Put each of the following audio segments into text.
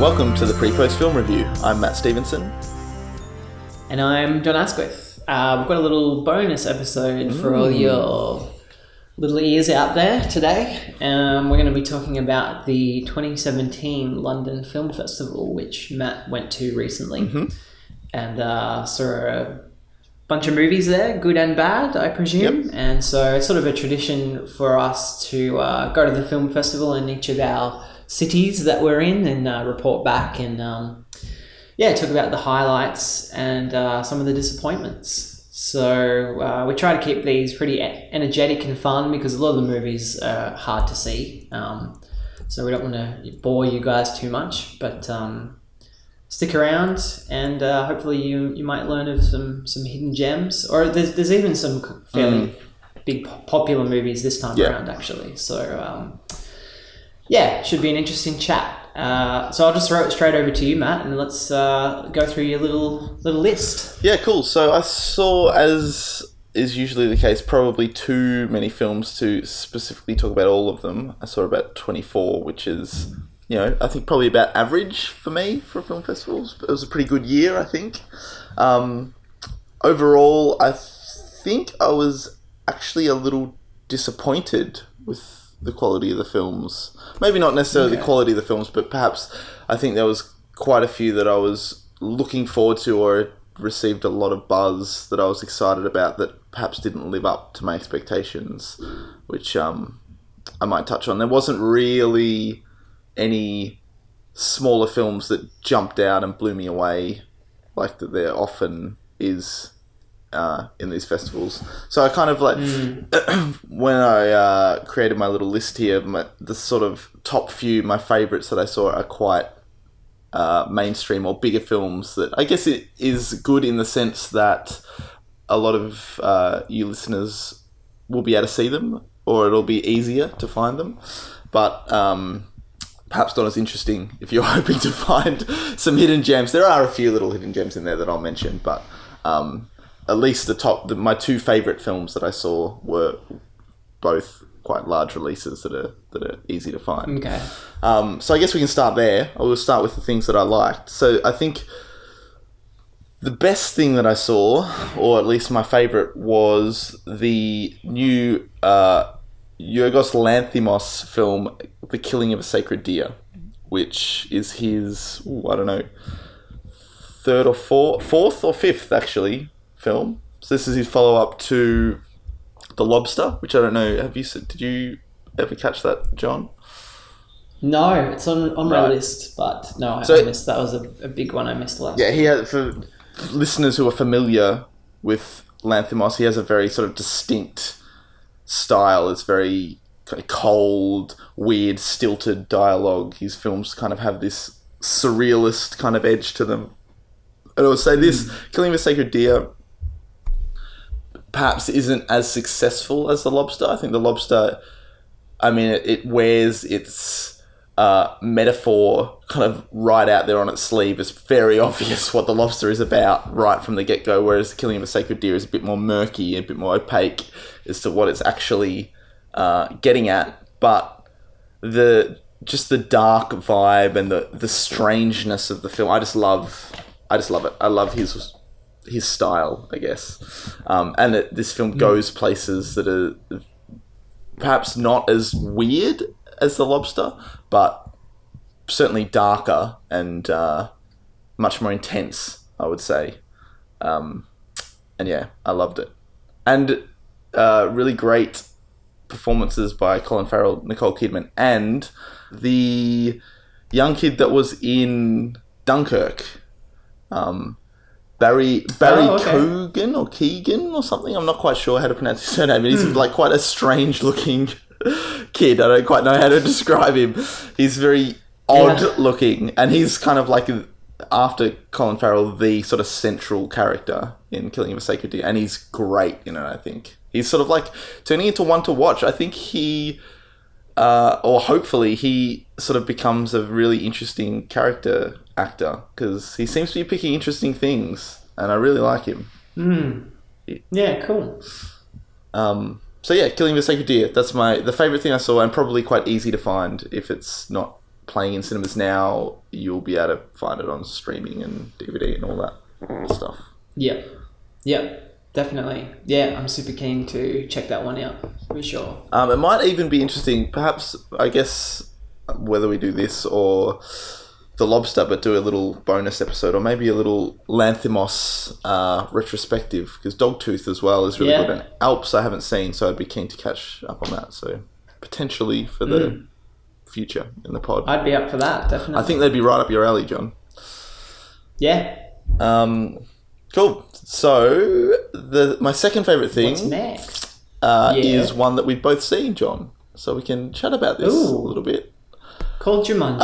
Welcome to the pre-post film review. I'm Matt Stevenson. And I'm Jon Asquith. Uh, we've got a little bonus episode for all your little ears out there today. Um, we're going to be talking about the 2017 London Film Festival, which Matt went to recently. And uh, saw a bunch of movies there, good and bad, I presume. And so it's sort of a tradition for us to uh, go to the film festival in each of our cities that we're in and uh, report back and um, yeah, talk about the highlights and uh, some of the disappointments. So uh, we try to keep these pretty energetic and fun because a lot of the movies are hard to see. Um, so we don't want to bore you guys too much, but um, stick around and uh, hopefully you, you might learn of some, some hidden gems. Or there's, there's even some fairly big popular movies this time Yeah. around, actually. So um, yeah, should be an interesting chat. Uh, so I'll just throw it straight over to you, Matt, and let's uh, go through your little little list. Yeah, cool. So I saw, as is usually the case, probably too many films to specifically talk about all of them. I saw about 24, which is, you know, I think probably about average for me for film festivals. It was a pretty good year, I think. Um, overall, I think I was actually a little disappointed with the quality of the films. Maybe not necessarily the quality of the films, but perhaps I think there was quite a few that I was looking forward to or received a lot of buzz that I was excited about that perhaps didn't live up to my expectations, which um, I might touch on. There wasn't really any smaller films that jumped out and blew me away like that there often is uh, in these festivals. So I kind of like when I uh, created my little list here, my, the sort of top few my favorites that I saw are quite uh, mainstream or bigger films. That I guess it is good in the sense that a lot of uh, you listeners will be able to see them, or it'll be easier to find them. But um, perhaps not as interesting if you're hoping to find some hidden gems. There are a few little hidden gems in there that I'll mention, but um, at least the top, the, my two favorite films that I saw were both quite large releases that are that are easy to find. Okay. Um, so I guess we can start there. I will start with the things that I liked. So I think the best thing that I saw, or at least my favorite, was the new uh, Yorgos Lanthimos film, The Killing of a Sacred Deer, which is his, ooh, I don't know, third or fourth, fourth or fifth actually film. So this is his follow up to The Lobster, which I don't know. Have you? Did you ever catch that, Jon? No, it's on on my Right. list, but no, I, So- missed. That was a, a big one I missed last. Yeah, he had for listeners who are familiar with Lanthimos, he has a very sort of distinct style. It's very kind of cold, weird, stilted dialogue. His films kind of have this surrealist kind of edge to them. And I would say this hmm. Killing the Sacred Deer perhaps isn't as successful as The Lobster. I think The Lobster, I mean, it, it wears its uh, metaphor kind of right out there on its sleeve. It's very obvious what The Lobster is about right from the get go, whereas the Killing of a Sacred Deer is a bit more murky, a bit more opaque as to what it's actually uh, getting at. But the just the dark vibe and the the strangeness of the film. I just love. I just love it. I love his his style, I guess. Um, and it, this film goes places that are perhaps not as weird as The Lobster, but certainly darker and uh, much more intense, I would say. Um, and yeah, I loved it. And uh, really great performances by Colin Farrell, Nicole Kidman, and the young kid that was in Dunkirk. Um, Barry Barry Oh, okay. Coogan or Keegan or something. I'm not quite sure how to pronounce his surname. But he's hmm. like quite a strange looking kid. I don't quite know how to describe him. He's very odd Yeah. looking, and he's kind of like after Colin Farrell, the sort of central character in Killing of a Sacred Deer, and he's great in it. I think he's sort of like turning into one to watch. I think he, uh, or hopefully, he sort of becomes a really interesting character actor because he seems to be picking interesting things, and I really like him. Yeah, cool. Um, so yeah, Killing the Sacred Deer. That's my the favorite thing I saw, and probably quite easy to find if it's not playing in cinemas now, you'll be able to find it on streaming and DVD and all that stuff. Yeah, yeah, definitely. Yeah, I'm super keen to check that one out for sure. Um, it might even be interesting, perhaps, I guess, whether we do this or the lobster, but do a little bonus episode or maybe a little Lanthimos uh, retrospective because Dogtooth as well is really Yeah. good. And Alps I haven't seen, so I'd be keen to catch up on that. So potentially for the future in the pod. I'd be up for that, definitely. I think they'd be right up your alley, Jon. Yeah. Um, cool. So the my second favorite thing What's next? uh, Yeah. is one that we've both seen, Jon. So we can chat about this Ooh. a little bit. Called Jumanji.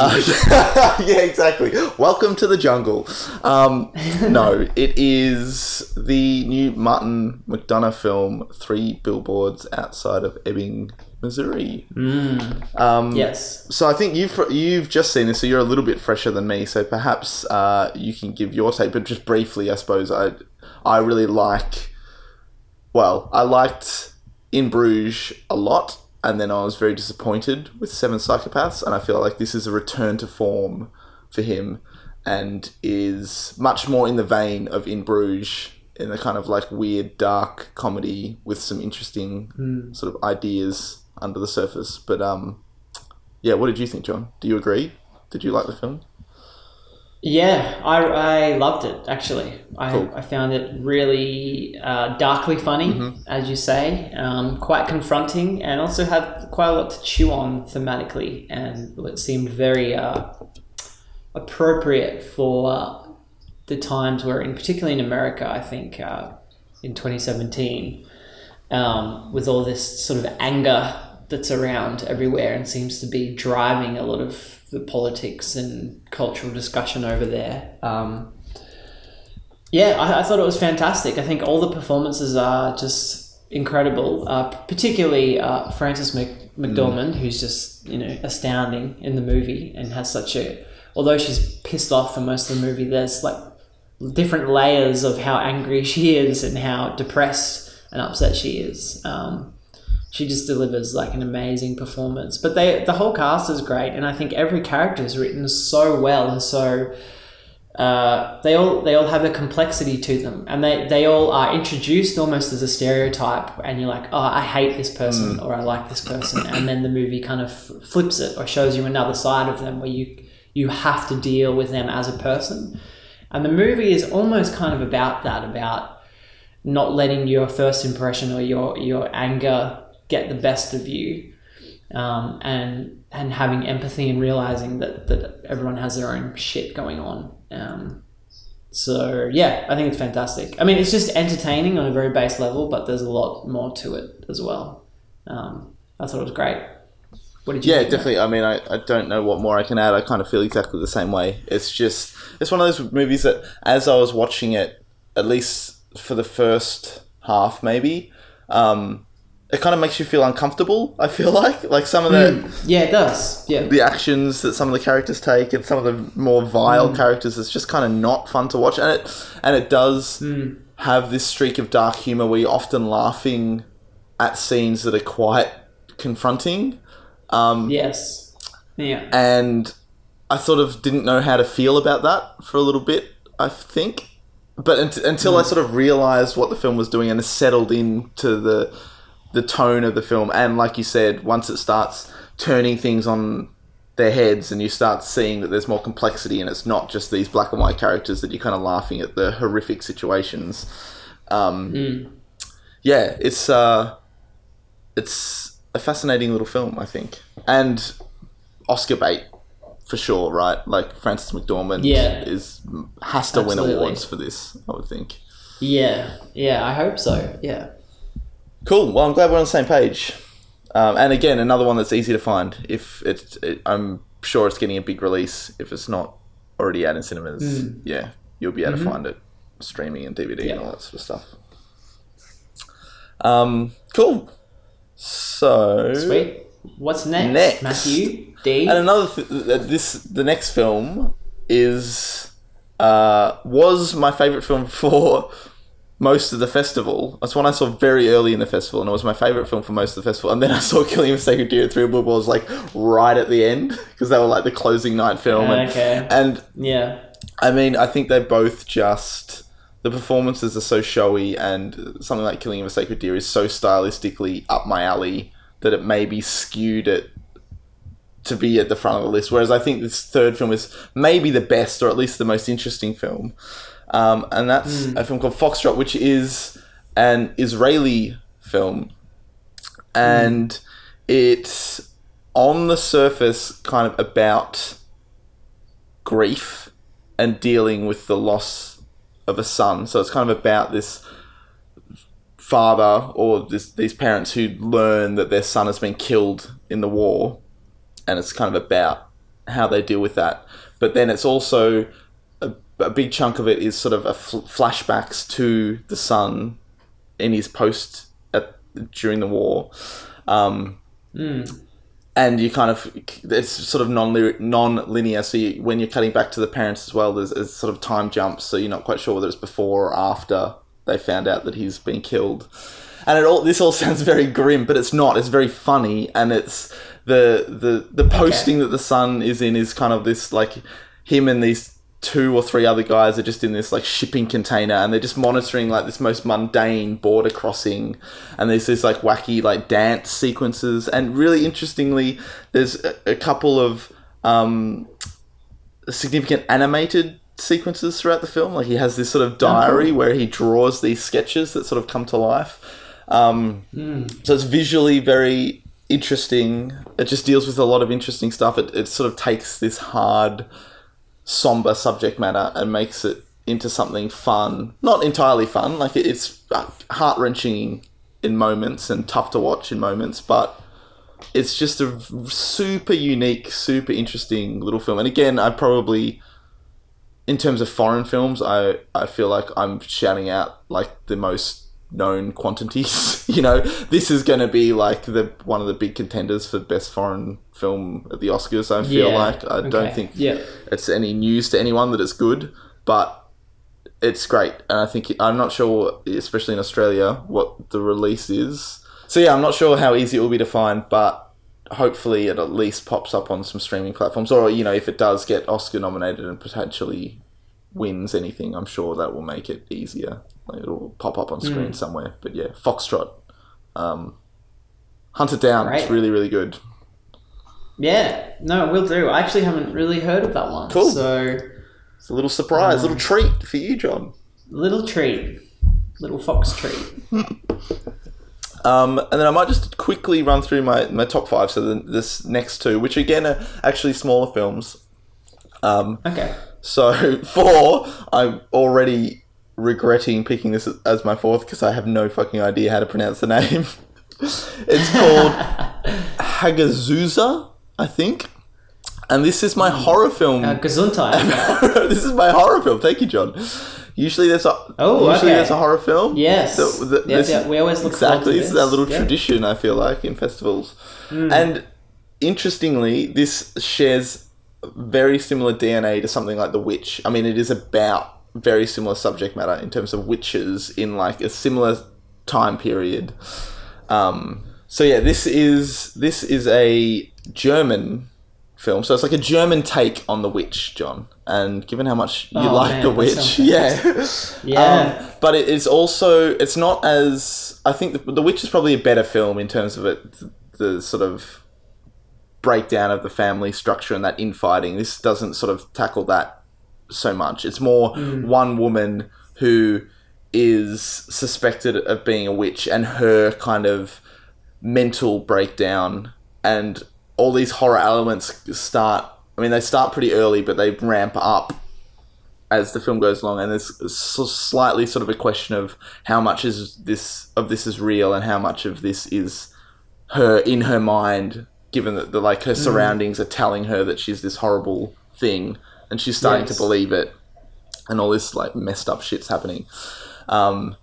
yeah, exactly. Welcome to the jungle. Um, no, it is the new Martin McDonagh film, Three Billboards Outside of Ebbing, Missouri. Um, yes. So I think you've you've just seen this, so you're a little bit fresher than me. So perhaps uh, you can give your take, but just briefly, I suppose. I I really like. Well, I liked In Bruges a lot, and then I was very disappointed with Seven Psychopaths, and I feel like this is a return to form for him, and is much more in the vein of In Bruges. In a kind of like weird, dark comedy with some interesting sort of ideas under the surface. But um, yeah, what did you think, Jon? Do you agree? Did you like the film? Yeah, I, I loved it actually. I, Cool. I found it really uh, darkly funny, Mm-hmm. as you say, um, quite confronting, and also had quite a lot to chew on thematically, and it seemed very uh, appropriate for the times we're in, particularly in America. I think uh, in 2017, um, with all this sort of anger that's around everywhere and seems to be driving a lot of the politics and cultural discussion over there. Um, yeah, I, I thought it was fantastic. I think all the performances are just incredible, uh, particularly uh, Frances Mc- McDormand, who's just you know astounding in the movie and has such a. Although she's pissed off for most of the movie, there's like different layers of how angry she is and how depressed and upset she is. Um, she just delivers like an amazing performance. But they the whole cast is great, and I think every character is written so well and so. Uh, they all they all have a complexity to them, and they, they all are introduced almost as a stereotype, and you're like, oh, I hate this person or I like this person, and then the movie kind of f- flips it or shows you another side of them where you you have to deal with them as a person, and the movie is almost kind of about that, about not letting your first impression or your your anger get the best of you, um, and and having empathy and realizing that that everyone has their own shit going on. Um, so yeah, I think it's fantastic. I mean, it's just entertaining on a very base level, but there's a lot more to it as well. Um, I thought it was great. What did you? Yeah, definitely. I mean, I, I don't know what more I can add. I kind of feel exactly the same way. It's just, it's one of those movies that, as I was watching it, at least for the first half, maybe, um, it kind of makes you feel uncomfortable. I feel like, like some of the hmm. Yeah, it does. Yeah. the actions that some of the characters take, and some of the more vile hmm. characters, it's just kind of not fun to watch. And it and it does hmm. have this streak of dark humor where you're often laughing at scenes that are quite confronting. Um, Yes. Yeah. and I sort of didn't know how to feel about that for a little bit. I think, but unt- until I sort of realized what the film was doing and settled into the the tone of the film, and like you said, once it starts turning things on their heads and you start seeing that there's more complexity and it's not just these black and white characters that you're kind of laughing at the horrific situations. Um, Yeah, it's uh, it's a fascinating little film, I think, and Oscar bait for sure, right? Like Frances McDormand Yeah. is has to Absolutely. win awards for this, I would think. Yeah. Yeah. I hope so. Yeah. Cool. Well, I'm glad we're on the same page. Um, and again, another one that's easy to find. If it's, it, I'm sure it's getting a big release. If it's not already out in cinemas, yeah, you'll be able to find it streaming and DVD and all that sort of stuff. Um, cool. So Sweet. What's next, Next. Matthew? D. And another th- th- this the next film is uh, was my favorite film for most of the festival. That's one I saw very early in the festival, and it was my favorite film for most of the festival. And then I saw Killing of a Sacred Deer at Three Blue Balls like right at the end because they were like the closing night film. And, Okay. and Yeah. I mean, I think they both just the performances are so showy, and something like Killing of a Sacred Deer is so stylistically up my alley that it maybe skewed it to be at the front of the list. Whereas I think this third film is maybe the best, or at least the most interesting film, um, and that's a film called Foxtrot, which is an Israeli film, and it's on the surface kind of about grief and dealing with the loss of a son. So it's kind of about this father or this, these parents who learn that their son has been killed in the war, and it's kind of about how they deal with that. But then it's also a, a big chunk of it is sort of a fl- flashbacks to the son in his post at, during the war. Um, and you kind of it's sort of non non-linear. So you, when you're cutting back to the parents as well there's, there's sort of time jumps. So you're not quite sure whether it's before or after they found out that he's been killed. And it all this all sounds very grim but it's not. It's very funny. And it's the the the posting that the son is in is kind of this like him and these two or three other guys are just in this like shipping container and they're just monitoring like this most mundane border crossing and there's this like wacky like dance sequences and really interestingly there's a, a couple of um significant animated sequences throughout the film. Like he has this sort of diary where he draws these sketches that sort of come to life. Um so it's visually very interesting. It just deals with a lot of interesting stuff. It, it sort of takes this hard somber subject matter and makes it into something fun. Not entirely fun, like it's uh, heart wrenching in moments and tough to watch in moments, but it's just a super unique, super interesting little film. And again, I probably, in terms of foreign films, I, I feel like I'm shouting out like the most known quantities. you know, this is going to be like the one of the big contenders for best foreign film at the Oscars. I feel Yeah. like I don't think Yeah. it's any news to anyone that it's good, but it's great. And I think I'm not sure, especially in Australia, what the release is. So yeah, I'm not sure how easy it will be to find, but hopefully it at least pops up on some streaming platforms, or you know, if it does get Oscar nominated and potentially wins anything, I'm sure that will make it easier. Like it'll pop up on screen somewhere. But yeah, Foxtrot. Um, hunt it down. It's really, really good. Yeah. No, we'll do. I actually haven't really heard of that one. Cool. So, It's a little surprise, little treat for you, Jon. little treat. Little fox treat. Um, and then I might just quickly run through my, my top five. So the, this next two, which again are actually smaller films. Um, Okay. so four, I'm already regretting picking this as my fourth because I have no fucking idea how to pronounce the name. it's called Hagazussa, I think. And this is my horror film. Uh, Gesundheit. this is my horror film. Thank you, Jon. Usually there's a Oh, usually okay. there's a horror film. Yes. The- the- Yep, this- yep, we always look exactly. This is this. our little Yeah. tradition. I feel like in festivals, Hmm. and interestingly, this shares very similar DNA to something like The Witch. I mean, it is about very similar subject matter in terms of witches in like a similar time period. Um, so yeah, this is this is a German film. So it's like a German take on The Witch, Jon. And given how much you Oh, like man, The Witch, yeah, Yeah. Um, but it is also it's not as I think the, the Witch is probably a better film in terms of it the, the sort of breakdown of the family structure and that infighting. This doesn't sort of tackle that so much. It's more mm. one woman who is suspected of being a witch and her kind of mental breakdown and all these horror elements start I mean they start pretty early but they ramp up as the film goes along. And there's slightly sort of a question of how much is this of this is real and how much of this is her in her mind given that the like her mm. surroundings are telling her that she's this horrible thing and she's starting Yes. to believe it and all this like messed up shit's happening um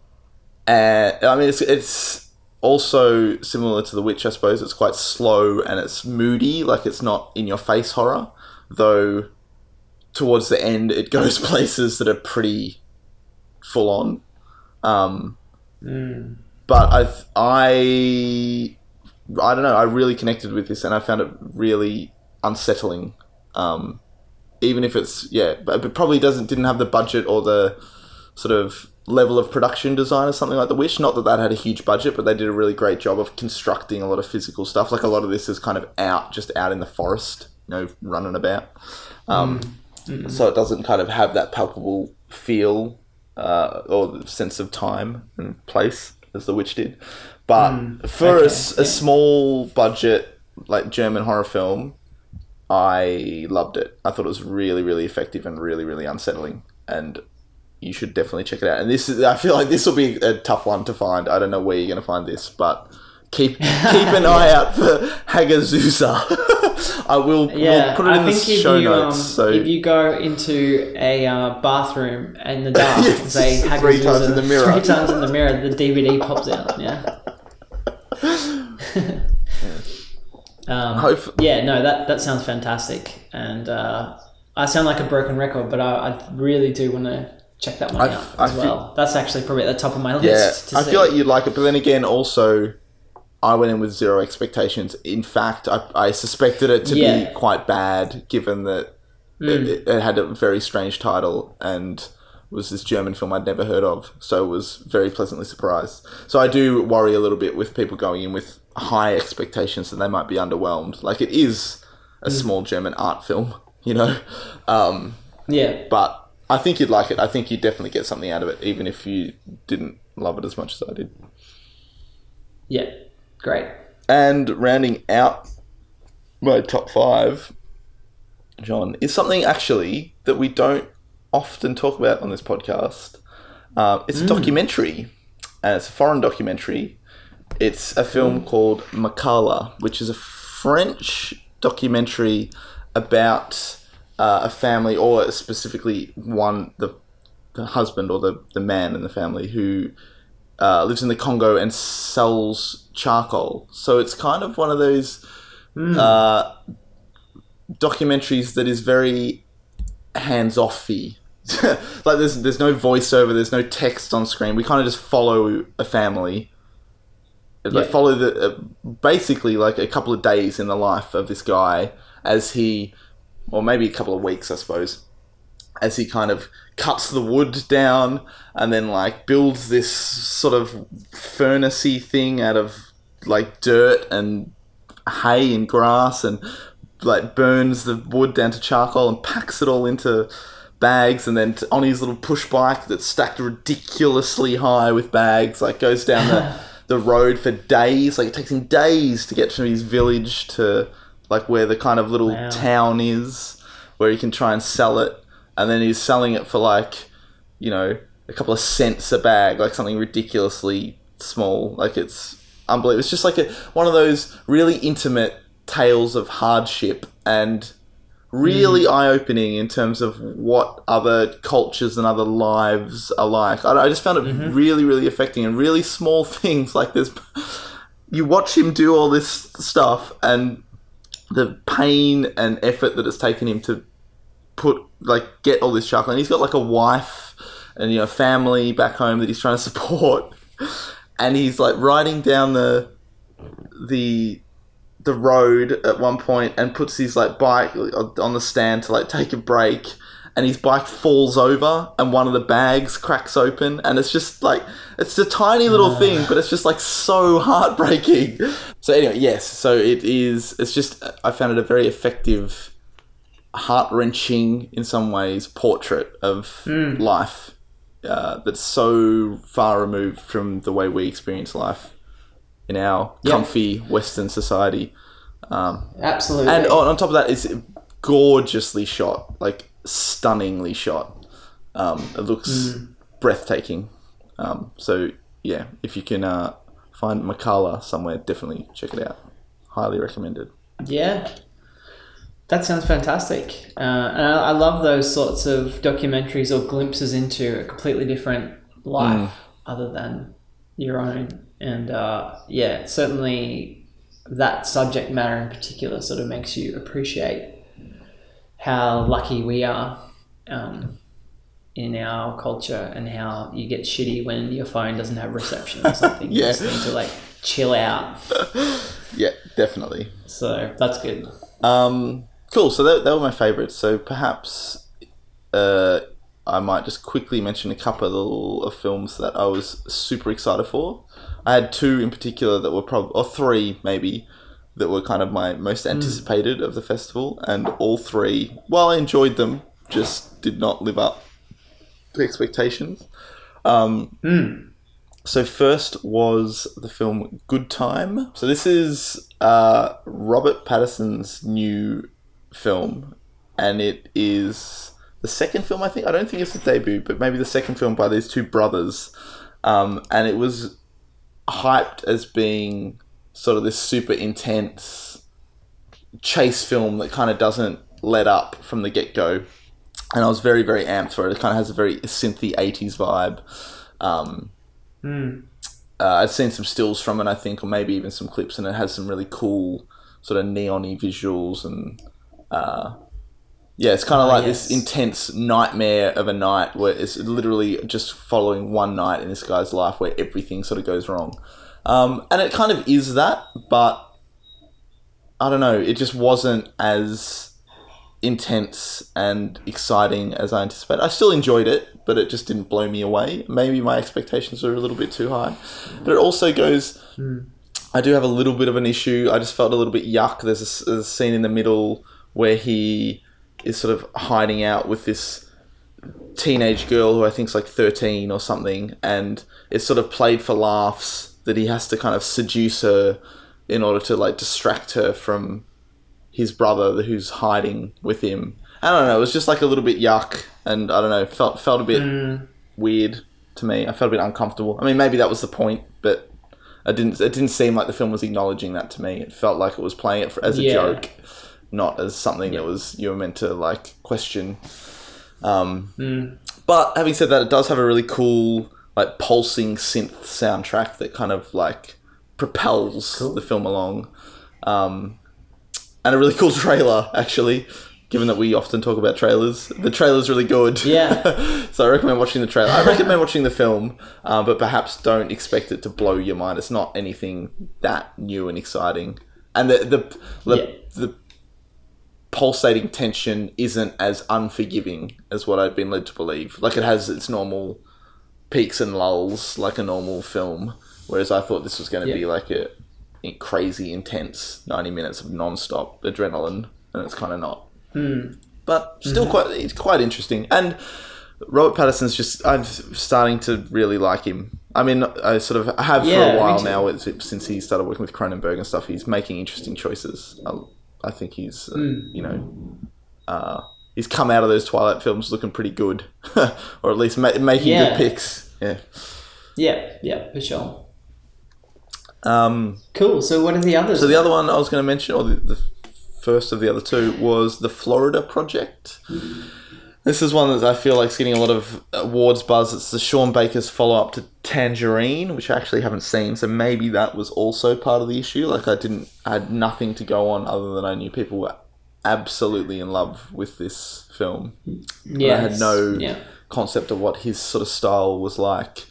and i mean it's it's also similar to the witch i suppose it's quite slow and it's moody like it's not in your face horror though towards the end it goes places that are pretty full on Um, Mm. but I, I, I don't know. I really connected with this, and I found it really unsettling. Um, even if it's yeah, but it probably doesn't didn't have the budget or the sort of level of production design or something like The Witch. Not that that had a huge budget, but they did a really great job of constructing a lot of physical stuff. Like a lot of this is kind of out, just out in the forest, you know, running about. Um, So it doesn't kind of have that palpable feel uh, or sense of time and place as The Witch did. But for a okay, s- a, small budget like German horror film, I loved it. I thought it was really, really effective and really, really unsettling. And you should definitely check it out. And this is, I feel like this will be a tough one to find. I don't know where you're going to find this, but keep keep an eye out for Hagazussa. I will Yeah, we'll put it I in the show you notes. um, so if you go into a uh, bathroom in the dark Yes, and say three Hagazussa times in the mirror. three times in the mirror, the DVD pops out. Yeah. Um, yeah, no, that that sounds fantastic, and uh, I sound like a broken record, but I, I really do want to check that one I- out I as feel- well. That's actually probably at the top of my yeah, list. to I see. feel like you'd like it. But then again, also. I went in with zero expectations. In fact, I, I suspected it to Yeah. be quite bad, given that Mm. it, it had a very strange title and was this German film I'd never heard of. So I was very pleasantly surprised. So I do worry a little bit with people going in with high expectations that they might be underwhelmed. Like it is a Mm. small German art film, you know. Um, yeah, but I think you'd like it. I think you'd definitely get something out of it, even if you didn't love it as much as I did. yeah, great. And rounding out my top five, Jon, is something actually that we don't often talk about on this podcast. Um, it's a documentary, and it's a foreign documentary. It's a film called Makala, which is a French documentary about uh, a family, or specifically one the, the husband or the, the man in the family who uh, lives in the Congo and sells charcoal. So it's kind of one of those uh, documentaries that is very hands offy. like there's there's no voiceover, there's no text on screen. We kind of just follow a family. Like Yeah. follow the uh, basically like a couple of days in the life of this guy as he, or maybe a couple of weeks, I suppose, as he kind of cuts the wood down and then like builds this sort of furnacey thing out of like dirt and hay and grass and like burns the wood down to charcoal and packs it all into bags and then t- on his little push bike that's stacked ridiculously high with bags like goes down the, the road for days. Like it takes him days to get from his village to like where the kind of little Wow. town is where he can try and sell it. And then he's selling it for like you know a couple of cents a bag like something ridiculously small. Like it's unbelievable. It's just like a, one of those really intimate tales of hardship and really mm. eye-opening in terms of what other cultures and other lives are like. I, I just found it mm-hmm. really really affecting and really small things like this you watch him do all this stuff and the pain and effort that it's taken him to put like get all this chocolate. and he's got like a wife and you know family back home that he's trying to support. And he's like writing down the the the road at one point and puts his like bike on the stand to like take a break and his bike falls over and one of the bags cracks open and it's just like it's a tiny little thing but it's just like so heartbreaking. So anyway yes so it is it's just i found it a very effective heart-wrenching in some ways portrait of life uh, that's so far removed from the way we experience life in our Yep. comfy western society Absolutely. and on, on top of that it's gorgeously shot like stunningly shot um, it looks breathtaking um, so yeah if you can uh, find Makala somewhere definitely check it out highly recommended Yeah, that sounds fantastic. Uh, and I, I love those sorts of documentaries or glimpses into a completely different life other than your own. And uh, yeah, certainly that subject matter in particular sort of makes you appreciate how lucky we are um, in our culture and how you get shitty when your phone doesn't have reception or something. You Yeah. just need to like chill out. Yeah, definitely. So that's good. Um, cool. So that, that were my favorites. So perhaps uh, I might just quickly mention a couple of films that I was super excited for. I had two in particular that were probably, or three maybe, that were kind of my most anticipated of the festival, and all three, while I enjoyed them, just did not live up to expectations. Um, so first was the film Good Time. So this is uh, Robert Pattinson's new film, and it is the second film. I think I don't think it's the debut, but maybe the second film by these two brothers. Um, and it was hyped as being sort of this super intense chase film that kind of doesn't let up from the get go. And I was very, very amped for it. It kind of has a very synthy 80s vibe. Um, uh, I'd seen some stills from it, I think, or maybe even some clips, and it has some really cool sort of neon-y visuals and uh, yeah, it's kind of like this intense nightmare of a night where it's literally just following one night in this guy's life where everything sort of goes wrong, um, and it kind of is that, but I don't know, it just wasn't as intense and exciting as I anticipated. I still enjoyed it, but it just didn't blow me away. Maybe my expectations were a little bit too high. But it also goes. I do have a little bit of an issue. I just felt a little bit yuck. There's a, there's a scene in the middle where he is sort of hiding out with this teenage girl who I think is like 13 or something, and it's sort of played for laughs that he has to kind of seduce her in order to like distract her from his brother who's hiding with him. I don't know. It was just like a little bit yuck, and I don't know. Felt felt a bit mm. weird to me. I felt a bit uncomfortable. I mean, maybe that was the point, but I didn't. It didn't seem like the film was acknowledging that to me. It felt like it was playing it for, as a Yeah. joke, not as something that was you were meant to like question. Um, But having said that, it does have a really cool like pulsing synth soundtrack that kind of like propels the film along. Um, and a really cool trailer, actually. Given that we often talk about trailers, the trailer's really good. Yeah. so I recommend watching the trailer. I recommend watching the film, uh, but perhaps don't expect it to blow your mind. It's not anything that new and exciting, and the the the, Yeah. the pulsating tension isn't as unforgiving as what I'd been led to believe. Like it has its normal peaks and lulls, like a normal film. Whereas I thought this was going to Yeah. be like a crazy intense 90 minutes of non-stop adrenaline and it's kind of not hmm. but still mm-hmm. quite it's quite interesting and robert pattinson's just i'm starting to really like him i mean i sort of have Yeah, for a while now since he started working with cronenberg and stuff he's making interesting choices i, I think he's uh, you know uh, he's come out of those twilight films looking pretty good or at least ma- making Yeah. good picks yeah Yeah, yeah, for sure. um, Cool. So what are the others? So the other one I was going to mention, or the, the first of the other two, was the Florida Project. This is one that I feel like is getting a lot of awards buzz. It's the Sean Baker's follow up to Tangerine, which I actually haven't seen. So maybe that was also part of the issue. Like I didn't, I had nothing to go on other than I knew people were absolutely in love with this film. yeah, I had no Yeah. concept of what his sort of style was like.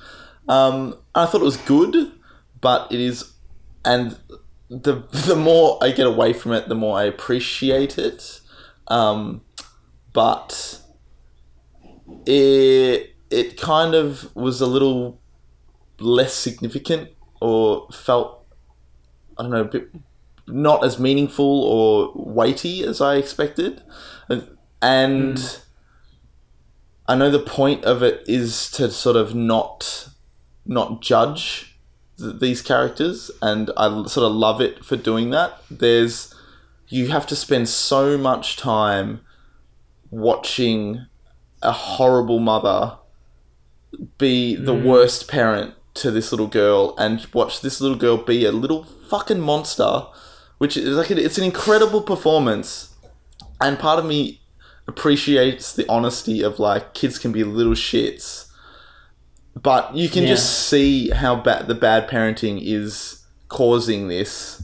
Um, I thought it was good, but it is, and the the more I get away from it, the more I appreciate it. Um, but it it kind of was a little less significant, or felt I don't know, a bit not as meaningful or weighty as I expected, and. and I know the point of it is to sort of not not judge th- these characters, and I sort of love it for doing that. There's you have to spend so much time watching a horrible mother be the mm. worst parent to this little girl and watch this little girl be a little fucking monster which is like it's an incredible performance. And part of me appreciates the honesty of like kids can be little shits. But you can Yeah. just see how bad the bad parenting is causing this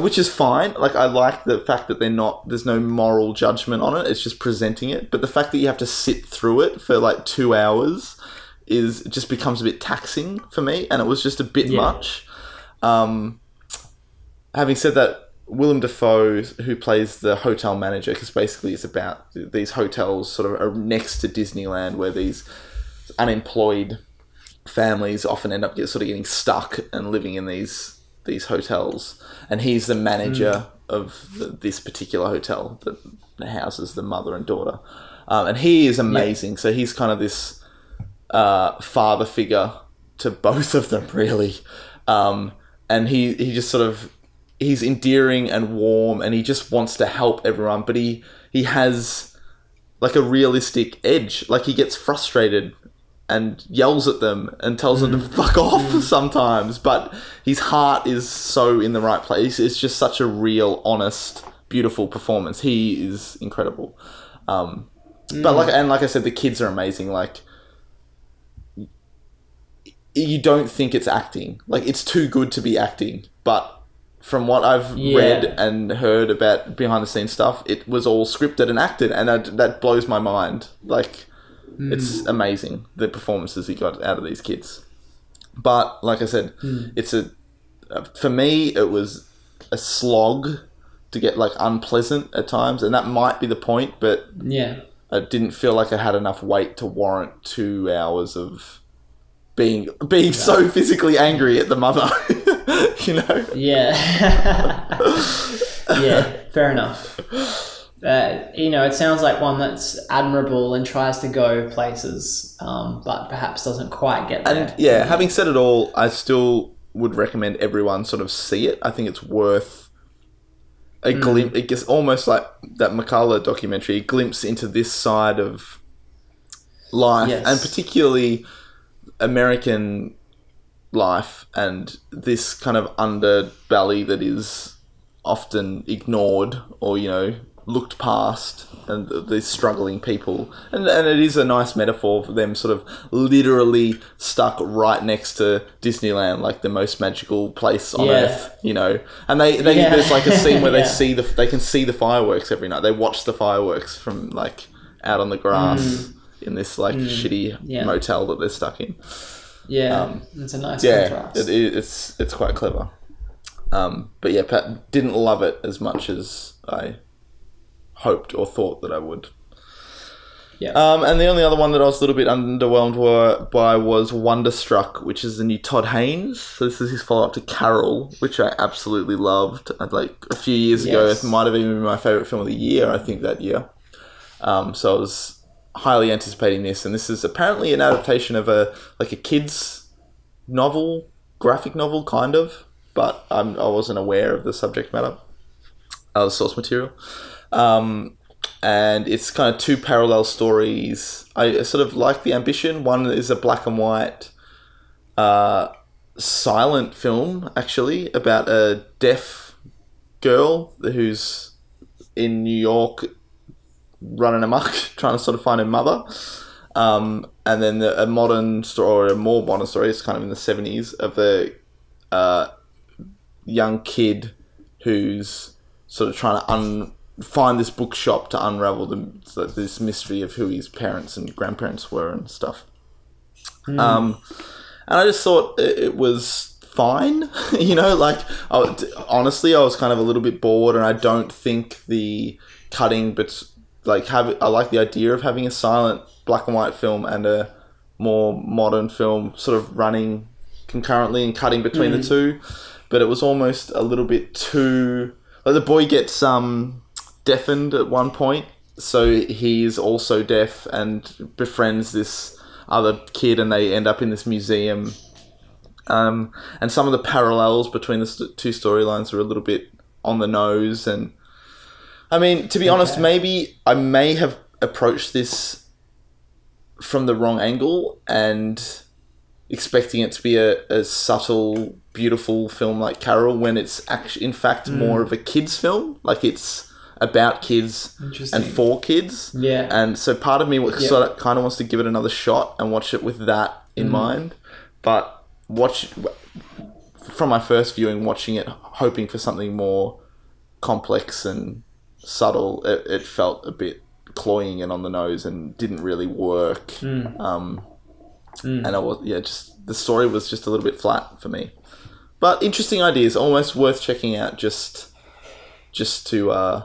which is fine. Like I like the fact that they're not. There's no moral judgment on it. It's just presenting it. But the fact that you have to sit through it for like two hours is just becomes a bit taxing for me, and it was just a bit Yeah. much. Um, having said that, Willem Dafoe, who plays the hotel manager, because basically it's about these hotels sort of are next to Disneyland, where these unemployed families often end up get, sort of getting stuck and living in these these hotels, and he's the manager of the, this particular hotel that houses the mother and daughter, um, and he is amazing. So he's kind of this uh, father figure to both of them, really, um, and he he just sort of he's endearing and warm, and he just wants to help everyone, but he he has like a realistic edge. Like he gets frustrated and yells at them and tells them to mm. fuck off mm. sometimes, but his heart is so in the right place. It's just such a real, honest, beautiful performance. He is incredible. Um, But like mm. and like I said, the kids are amazing. Like you don't think it's acting. Like it's too good to be acting, but from what I've Yeah. read and heard about behind the scenes stuff, it was all scripted and acted, and that, that blows my mind. Like, it's amazing the performances he got out of these kids. But like I said, it's a uh, for me it was a slog to get like unpleasant at times, and that might be the point, but Yeah. I didn't feel like I had enough weight to warrant two hours of being being so physically angry at the mother. you know. Yeah. yeah, fair enough. Uh, you know, it sounds like one that's admirable and tries to go places, um, but perhaps doesn't quite get there. And yeah, having said it all, I still would recommend everyone sort of see it. I think it's worth a Hmm. glimpse. It gets almost like that Makala documentary, a glimpse into this side of life, Yes. and particularly American life, and this kind of underbelly that is often ignored or you know looked past and th- these struggling people and, and it is a nice metaphor for them sort of literally stuck right next to disneyland like the most magical place on Yeah. earth you know and they, they Yeah. there's like a scene where they see the they can see the fireworks every night they watch the fireworks from like out on the grass in this like shitty Mm. Yeah. motel that they're stuck in yeah, it's a nice um, yeah, it, it's it's quite clever. Um, but yeah, Pat didn't love it as much as I hoped or thought that I would. Yeah. Um, and the only other one that I was a little bit underwhelmed wa- by was Wonderstruck, which is the new Todd Haynes. So this is his follow up to Carol, which I absolutely loved. I'd like a few years ago, it might have even been my favorite film of the year. I think that year. Um, so I was highly anticipating this, and this is apparently an adaptation of a like a kids novel, graphic novel, kind of. But I'm, I wasn't aware of the subject matter, uh, the source material. Um, and it's kind of two parallel stories. I sort of like the ambition. One is a black and white, uh, silent film, actually, about a deaf girl who's in New York running amok, trying to sort of find her mother. Um, and then the, a modern story, or a more modern story, it's kind of in the 70s, of a uh, young kid who's sort of trying to un- find this bookshop to unravel the, this mystery of who his parents and grandparents were and stuff. Um, and I just thought it, it was fine. you know, like I, honestly, I was kind of a little bit bored, and I don't think the cutting, but like have I like the idea of having a silent black and white film and a more modern film sort of running concurrently and cutting between the two. But it was almost a little bit too. Like the boy gets um deafened at one point, so he's also deaf and befriends this other kid, and they end up in this museum. Um, and some of the parallels between the st- two storylines are a little bit on the nose, and I mean, to be honest, maybe I may have approached this from the wrong angle and expecting it to be a, a subtle, beautiful film like Carol when it's actually, in fact, more of a kids' film. Like it's about kids and for kids. Yeah. And so part of me Yeah. sort of kind of wants to give it another shot and watch it with that Mm. in mind. But watch from my first viewing, watching it, hoping for something more complex and subtle, it, it felt a bit cloying and on the nose and didn't really work. Um, And I was yeah, just the story was just a little bit flat for me. But interesting ideas, almost worth checking out just just to uh,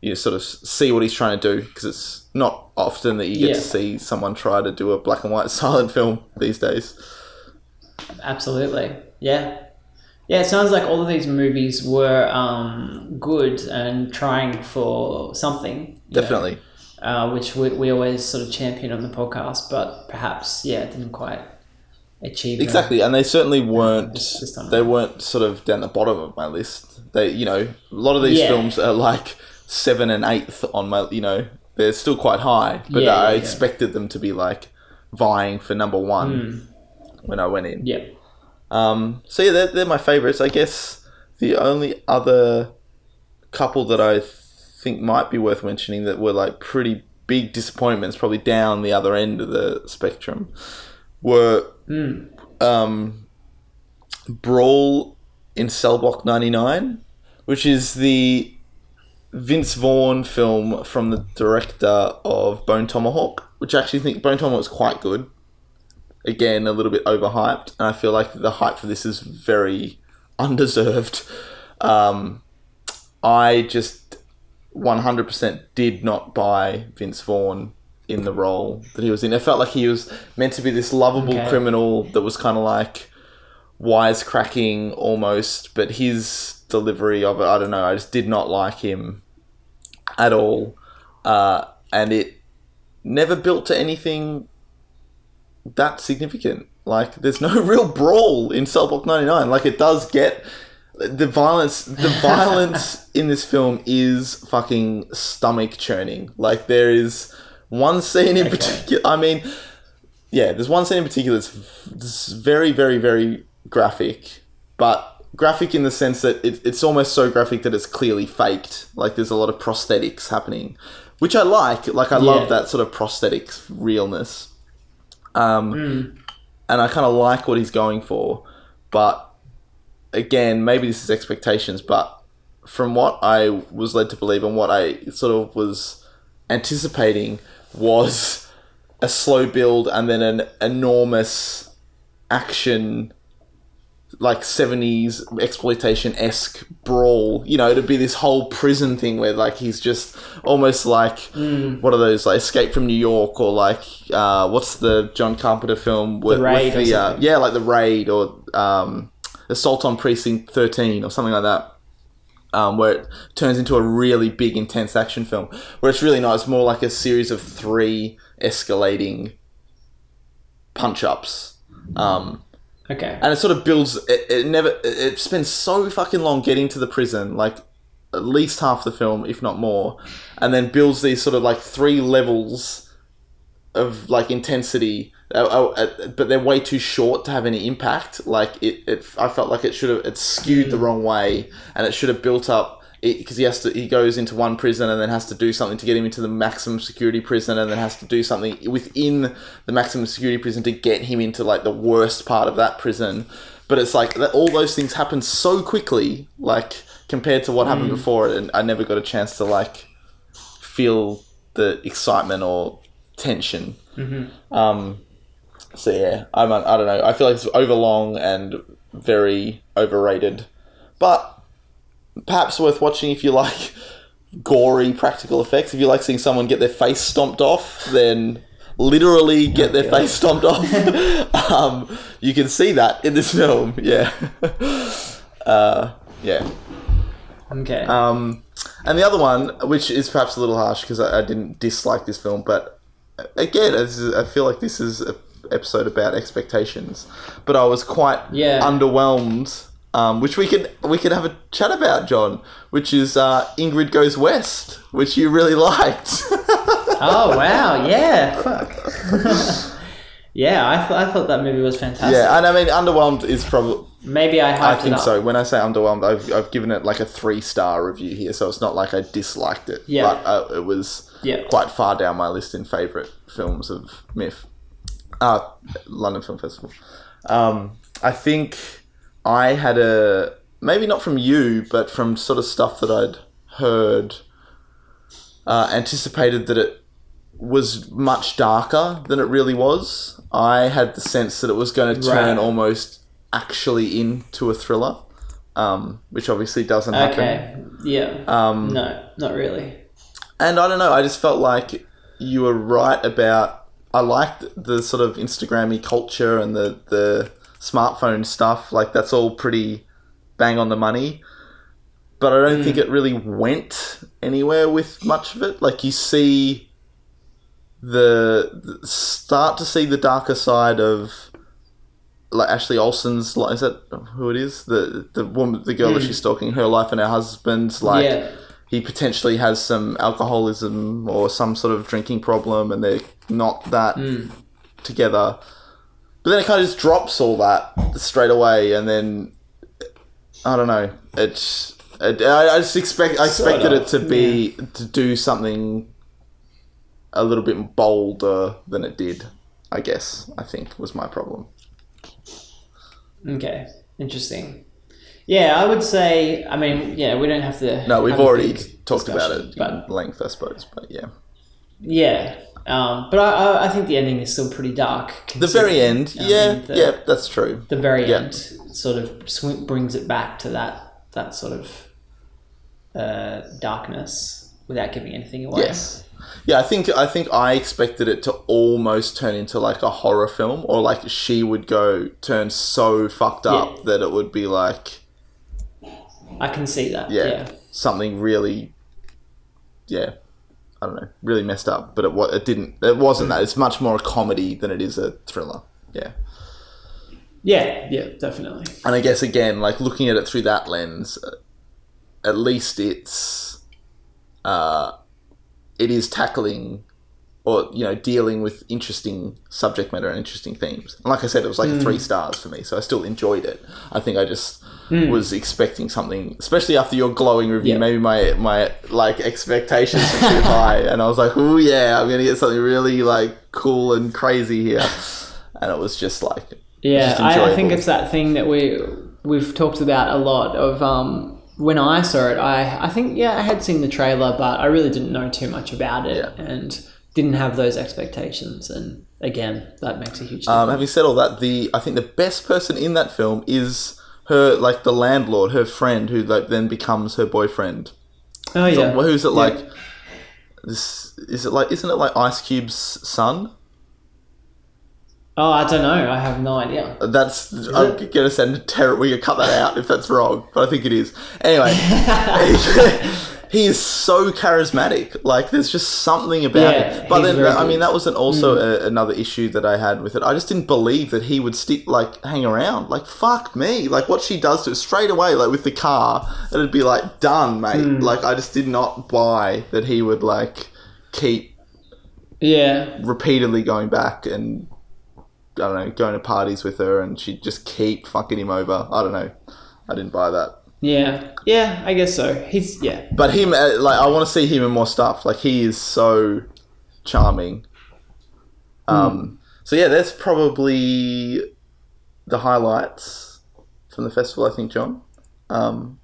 you sort of see what he's trying to do because it's not often that you get to see someone try to do a black and white silent film these days. Absolutely. Yeah. Yeah, it sounds like all of these movies were um, good and trying for something. you know, Definitely. uh, which we, we always sort of champion on the podcast, but perhaps, yeah, it didn't quite achieve. Exactly, and they certainly weren't. it's just on- They weren't sort of down the bottom of my list. They, you know, a lot of these Yeah. films are like seven and eighth on my. You know, they're still quite high, but Yeah, I yeah, yeah. expected them to be like vying for number one Hmm. when I went in. Yeah. Um, so yeah, they're, they're my favorites. I guess the only other couple that I think might be worth mentioning that were like pretty big disappointments, probably down the other end of the spectrum, were um, Brawl in Cell Block 99, which is the Vince Vaughn film from the director of Bone Tomahawk, which I actually think Bone Tomahawk is quite good again a little bit overhyped, and I feel like the hype for this is very undeserved. Um, I just 100% did not buy Vince Vaughn in the role that he was in. It felt like he was meant to be this lovable Okay. criminal that was kind of like wisecracking almost, but his delivery of it, I don't know, I just did not like him at all. Uh, and it never built to anything that significant. Like, there's no real brawl in Cell Block 99. Like, it does get the violence. The violence in this film is fucking stomach churning. Like, there is one scene in Okay. particular. I mean, yeah, there's one scene in particular that's, that's very, very, very graphic, but graphic in the sense that it, it's almost so graphic that it's clearly faked. Like, there's a lot of prosthetics happening, which I like. Like, I Yeah. love that sort of prosthetics realness. Um, and I kind of like what he's going for, but again, maybe this is expectations, but from what I was led to believe and what I sort of was anticipating was a slow build and then an enormous action like 70s exploitation esque brawl. You know, to be this whole prison thing where like he's just almost like what are those like Escape from New York or like uh, what's the John Carpenter film with, Raid with the uh, yeah like the raid or um, Assault on Precinct 13 or something like that. Um, where it turns into a really big, intense action film. Where it's really not. It's more like a series of three escalating punch ups. Um, Okay. and it sort of builds it, it never it- spends so fucking long getting to the prison like at least half the film if not more and then builds these sort of like three levels of like intensity uh, uh, uh, but they're way too short to have any impact like it, it i felt like it should have It skewed the wrong way and it should have built up because he has to he goes into one prison and then has to do something to get him into the maximum security prison and then has to do something within the maximum security prison to get him into like the worst part of that prison. But it's like that all those things happen so quickly like compared to what happened before and i never got a chance to like feel the excitement or tension. Um so yeah i'm i don't know. I feel like it's overlong and very overrated. But perhaps worth watching if you like gory practical effects. If you like seeing someone get their face stomped off, then literally get their face stomped off. um, you can see that in this film. Yeah. uh, yeah. Okay. Um, and the other one, which is perhaps a little harsh because I, I didn't dislike this film, but again, this is, I feel like this is an episode about expectations. But I was quite Yeah. underwhelmed, um, which we could we could have a chat about, Jon. Which is uh, Ingrid Goes West, which you really liked. oh wow! Yeah. Fuck. yeah, I thought I thought that movie was fantastic. yeah, and I mean, underwhelmed is probably. Maybe I I think so. When I say underwhelmed, I've, I've given it like a three star review here, so it's not like I disliked it. Yeah. But uh, it was Yeah. quite far down my list in favourite films of MIF. Uh, London Film Festival. Um, I think I had a maybe not from you, but from sort of stuff that I'd heard, uh, anticipated that it was much darker than it really was. I had the sense that it was going to turn Right. almost actually into a thriller, um, which obviously doesn't happen. Okay. Yeah. Um, no, not really. and I don't know. I just felt like you were right about. I liked the sort of Instagrammy culture and the the smartphone stuff. Like that's all pretty bang on the money. But I don't think hmm. it really went anywhere with much of it. Like you see the, the start to see the darker side of like Ashley Olsen's life. Is that who it is? The the woman, the girl that hmm. she's stalking, her life and her husband's like yeah. he potentially has some alcoholism or some sort of drinking problem and they're not that hmm. together. But then it kind of just drops all that straight away and then I don't know. It's it, I, I just expect I expected it to be to do something a little bit bolder than it did. I guess I think was my problem. Okay. Interesting. Yeah, I would say. I mean, yeah, we don't have to. No, we've already talked about it but length, I suppose. But yeah, yeah. Um, but I, I, I think the ending is still pretty dark. the very end. considering, Yeah, um, the- yeah, that's true. The very Yeah. end sort of sw- brings it back to that that sort of uh, darkness without giving anything away. Yes. Yeah, I think I think I expected it to almost turn into like a horror film, or like she would go turn so fucked up Yeah. that it would be like I can see that. yeah, Yeah. something really, yeah, I don't know, really messed up. But it it didn't. It wasn't that. It's much more a comedy than it is a thriller. Yeah, Yeah. Yeah. Definitely. and I guess again, like looking at it through that lens, at least it's, uh, it is tackling, or you know, dealing with interesting subject matter and interesting themes. And like I said, it was like three stars for me, so I still enjoyed it. I think I just was expecting something, especially after your glowing review. Yeah. Maybe my my like expectations were too high, and I was like, oh yeah, I'm gonna get something really like cool and crazy here, and it was just like Yeah, just I, I think it's that thing that we we've talked about a lot of um, when I saw it. I I think yeah, I had seen the trailer, but I really didn't know too much about it Yeah. and didn't have those expectations. And again, that makes a huge difference. Um, having said all that, the I think the best person in that film is her, like the landlord, her friend, who like then becomes her boyfriend. oh yeah, So who's it like? This is it like? Isn't it like Ice Cube's son? oh I don't know. I have no idea. That's I'm gonna send terrible. We can cut that out if that's wrong, but I think it is. Anyway, he is so charismatic. Like there's just something about Yeah, it. But then, I mean. Mm. that was an, also a, another issue that I had with it. I just didn't believe that he would stick like hang around. Like fuck me. Like what she does to it straight away, like with the car, it'd be like done, mate. Mm. Like I just did not buy that he would like keep Yeah, repeatedly going back and I don't know, going to parties with her, and she'd just keep fucking him over. I don't know. I didn't buy that. Yeah, yeah. I guess so. He's yeah, But him, uh, like, I want to see him in more stuff. Like, he is so charming. Um, so yeah, that's probably the highlights from the festival. I think, Jon. Um,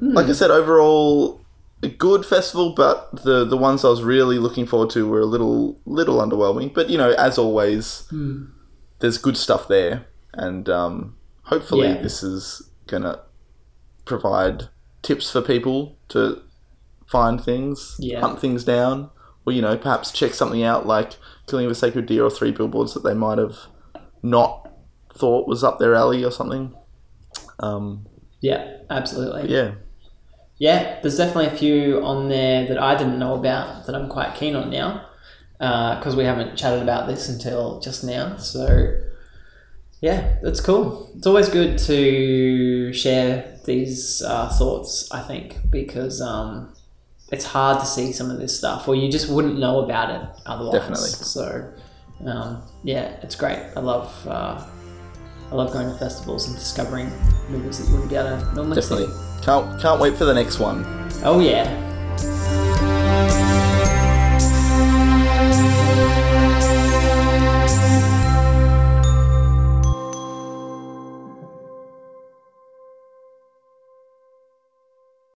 Like I said, overall a good festival, but the the ones I was really looking forward to were a little little underwhelming. But you know, as always, there's good stuff there, and um, hopefully Yeah. this is gonna provide tips for people to find things, Yeah. hunt things down, or you know, perhaps check something out like Killing of a Sacred Deer or Three Billboards that they might have not thought was up their alley or something. Um, yeah, absolutely. yeah, Yeah, there's definitely a few on there that I didn't know about that I'm quite keen on now because we haven't chatted about this until just now. So, yeah, that's cool. It's always good to share these uh, thoughts, I think, because um, it's hard to see some of this stuff or you just wouldn't know about it otherwise. Definitely. So, um, yeah, it's great. I love. Uh, I love going to festivals and discovering movies that you wouldn't be able to normally definitely. see. Can't can't wait for the next one. Oh yeah,